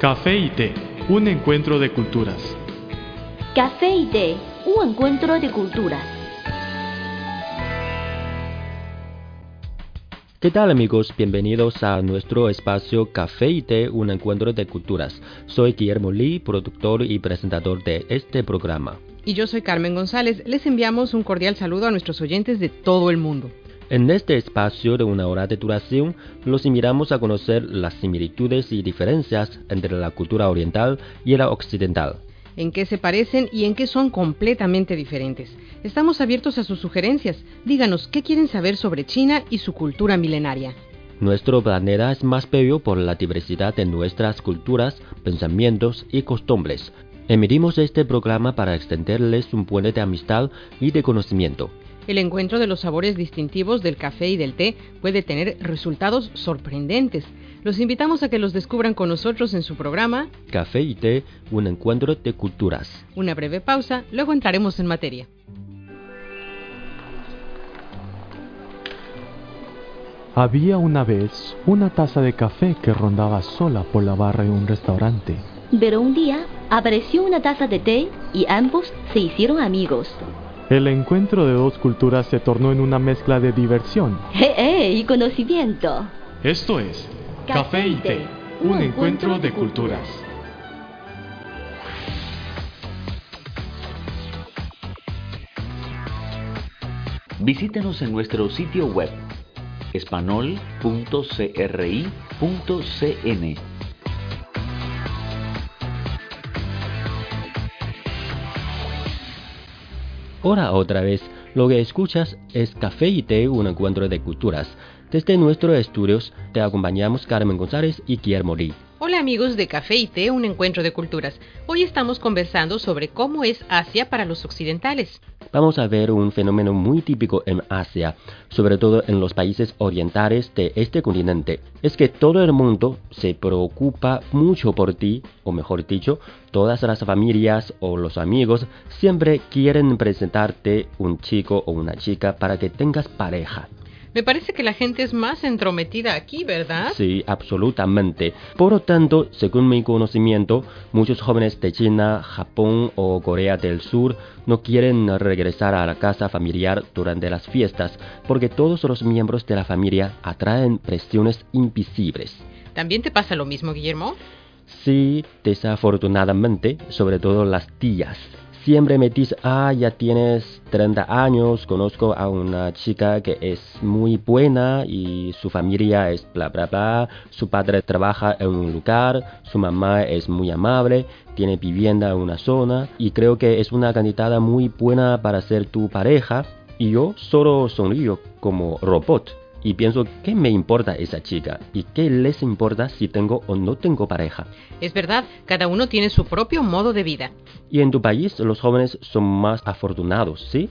Café y té, un encuentro de culturas. Café y té, un encuentro de culturas. ¿Qué tal amigos? Bienvenidos a nuestro espacio Café y té, un encuentro de culturas. Soy Guillermo Lee, productor y presentador de este programa. Y yo soy Carmen González. Les enviamos un cordial saludo a nuestros oyentes de todo el mundo. En este espacio de una hora de duración, los invitamos a conocer las similitudes y diferencias entre la cultura oriental y la occidental. En qué se parecen y en qué son completamente diferentes. Estamos abiertos a sus sugerencias. Díganos qué quieren saber sobre China y su cultura milenaria. Nuestro planeta es más bello por la diversidad de nuestras culturas, pensamientos y costumbres. Emitimos este programa para extenderles un puente de amistad y de conocimiento. El encuentro de los sabores distintivos del café y del té puede tener resultados sorprendentes. Los invitamos a que los descubran con nosotros en su programa Café y té, un encuentro de culturas. Una breve pausa, luego entraremos en materia. Había una vez una taza de café que rondaba sola por la barra de un restaurante. Pero un día apareció una taza de té y ambos se hicieron amigos. El encuentro de dos culturas se tornó en una mezcla de diversión. ¡Eh, eh! Y conocimiento. Esto es Café y té, un encuentro de culturas. Visítenos en nuestro sitio web espanol.cri.cn. Ahora otra vez, lo que escuchas es Café y té, un encuentro de culturas. Desde nuestros estudios te acompañamos Carmen González y Guillermo Lee. Hola amigos de Café y Té, un encuentro de culturas. Hoy estamos conversando sobre cómo es Asia para los occidentales. Vamos a ver un fenómeno muy típico en Asia, sobre todo en los países orientales de este continente. Es que todo el mundo se preocupa mucho por ti, o mejor dicho, todas las familias o los amigos siempre quieren presentarte un chico o una chica para que tengas pareja. Me parece que la gente es más entrometida aquí, ¿verdad? Sí, absolutamente. Por lo tanto, según mi conocimiento, muchos jóvenes de China, Japón o Corea del Sur no quieren regresar a la casa familiar durante las fiestas porque todos los miembros de la familia atraen presiones invisibles. ¿También te pasa lo mismo, Guillermo? Sí, desafortunadamente, sobre todo las tías siempre me dice, ah, ya tienes 30 años, conozco a una chica que es muy buena y su familia es bla, bla, bla, su padre trabaja en un lugar, su mamá es muy amable, tiene vivienda en una zona y creo que es una candidata muy buena para ser tu pareja y yo solo sonrío como robot y pienso, ¿qué me importa esa chica? ¿Y qué les importa si tengo o no tengo pareja? Es verdad, cada uno tiene su propio modo de vida. Y en tu país los jóvenes son más afortunados, ¿sí?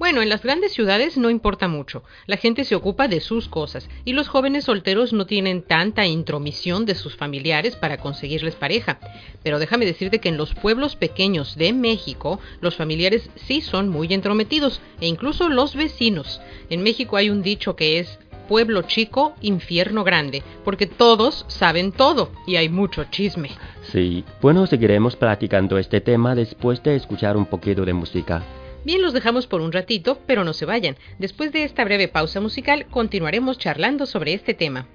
Bueno, en las grandes ciudades no importa mucho. La gente se ocupa de sus cosas y los jóvenes solteros no tienen tanta intromisión de sus familiares para conseguirles pareja. Pero déjame decirte que en los pueblos pequeños de México los familiares sí son muy entrometidos e incluso los vecinos. En México hay un dicho que es pueblo chico, infierno grande, porque todos saben todo y hay mucho chisme. Sí, bueno, seguiremos platicando este tema después de escuchar un poquito de música. Bien, los dejamos por un ratito, pero no se vayan. Después de esta breve pausa musical, continuaremos charlando sobre este tema.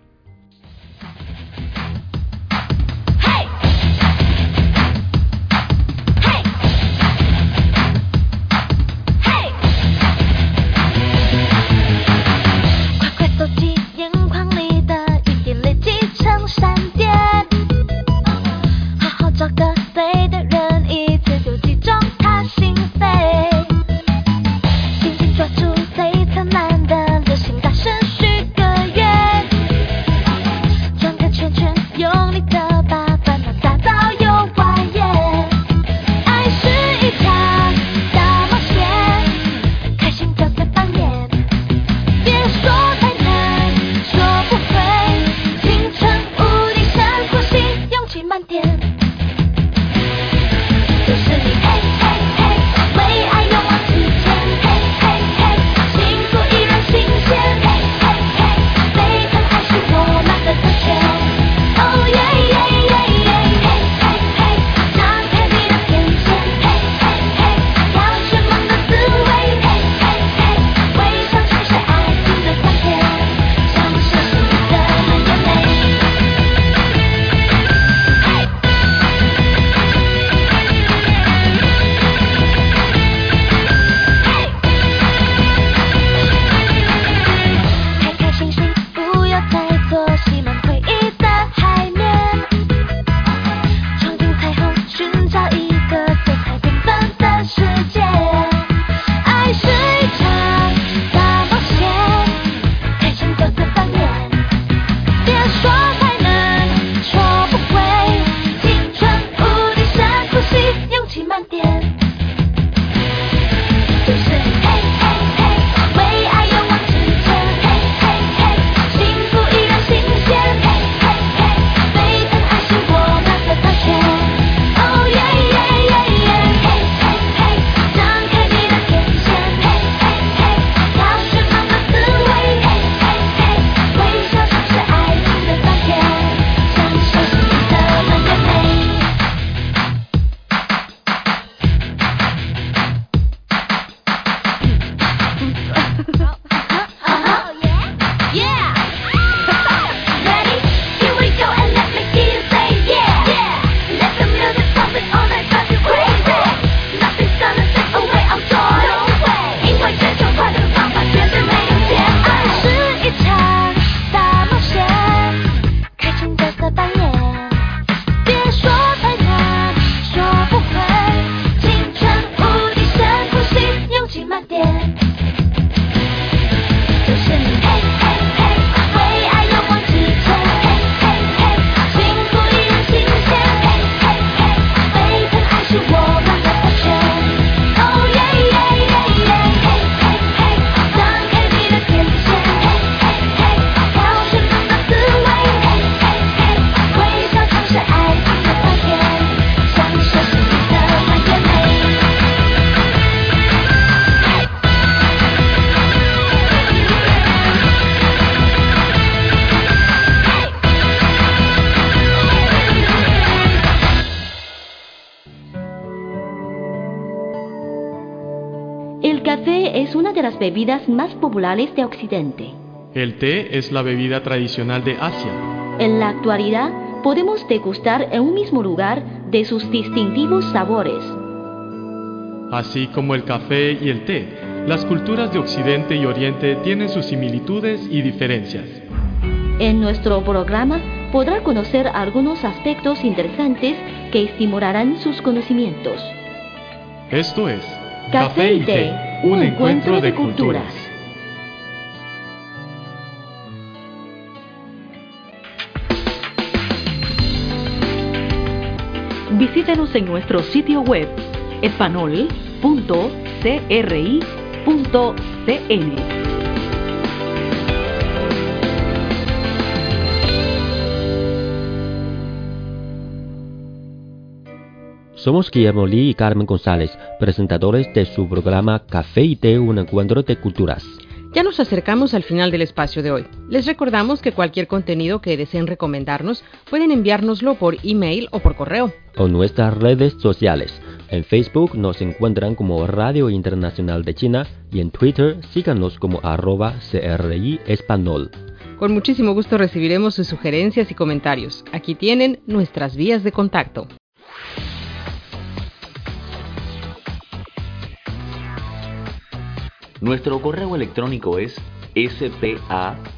Café es una de las bebidas más populares de Occidente. El té es la bebida tradicional de Asia. En la actualidad podemos degustar en un mismo lugar de sus distintivos sabores. Así como el café y el té, las culturas de Occidente y Oriente tienen sus similitudes y diferencias. En nuestro programa podrá conocer algunos aspectos interesantes que estimularán sus conocimientos. Esto es Café y té, un encuentro de culturas. Visítenos en nuestro sitio web espanol.cri.cn. Somos Guillermo Lee y Carmen González, presentadores de su programa Café y Té, un encuentro de culturas. Ya nos acercamos al final del espacio de hoy. Les recordamos que cualquier contenido que deseen recomendarnos pueden enviárnoslo por email o por correo. O nuestras redes sociales. En Facebook nos encuentran como Radio Internacional de China y en Twitter síganos como arroba CRI Español. Con muchísimo gusto recibiremos sus sugerencias y comentarios. Aquí tienen nuestras vías de contacto. Nuestro correo electrónico es spa.cri.com.cn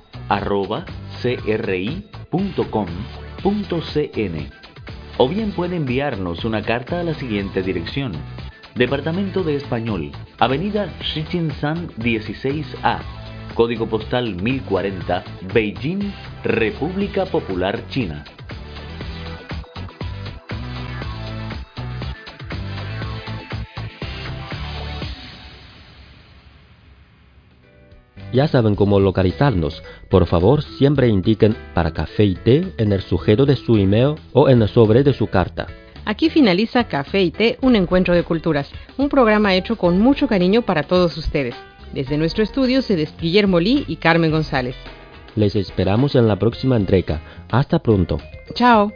o bien puede enviarnos una carta a la siguiente dirección. Departamento de Español, Avenida Shichinshan 16A, Código Postal 1040, Beijing, República Popular China. Ya saben cómo localizarnos. Por favor, siempre indiquen para café y té en el sujeto de su email o en el sobre de su carta. Aquí finaliza Café y Té, un encuentro de culturas, un programa hecho con mucho cariño para todos ustedes. Desde nuestro estudio se despide Guillermo Lee y Carmen González. Les esperamos en la próxima entrega. Hasta pronto. Chao.